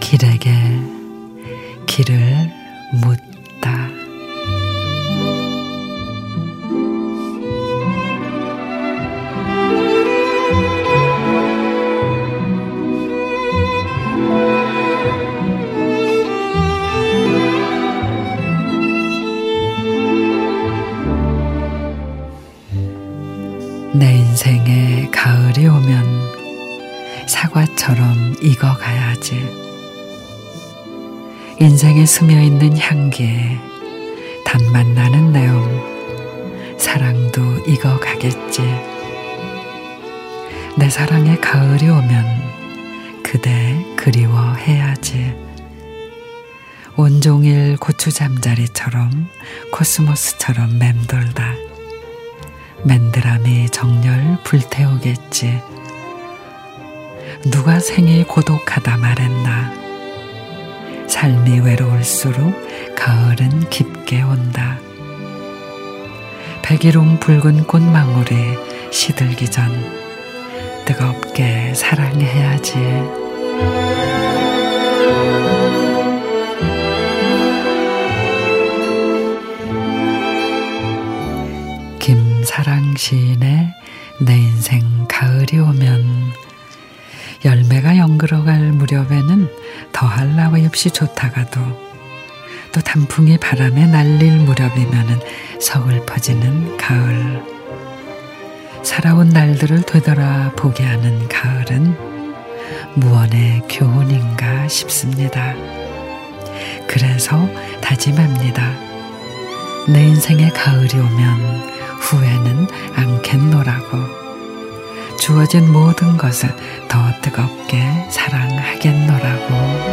길에게 길을 내 인생에 가을이 오면 사과처럼 익어가야지. 인생에 스며 있는 향기에 단맛 나는 내음, 사랑도 익어가겠지. 내 사랑의 가을이 오면 그대 그리워해야지. 온종일 고추 잠자리처럼 코스모스처럼 맴돌다. 맨드람이 정열 불태우겠지. 누가 생이 고독하다 말했나. 삶이 외로울수록 가을은 깊게 온다. 백일홍 붉은 꽃망울이 시들기 전 뜨겁게 사랑해야지. 사랑 시인의 내 인생 가을이 오면 열매가 연그러갈 무렵에는 더할 나위 없이 좋다가도 또 단풍이 바람에 날릴 무렵이면은 서글퍼지는 가을 살아온 날들을 되돌아 보게 하는 가을은 무언의 교훈인가 싶습니다. 그래서 다짐합니다. 내 인생의 가을이 오면 후회는 않겠노라고. 주어진 모든 것을 더 뜨겁게 사랑하겠노라고.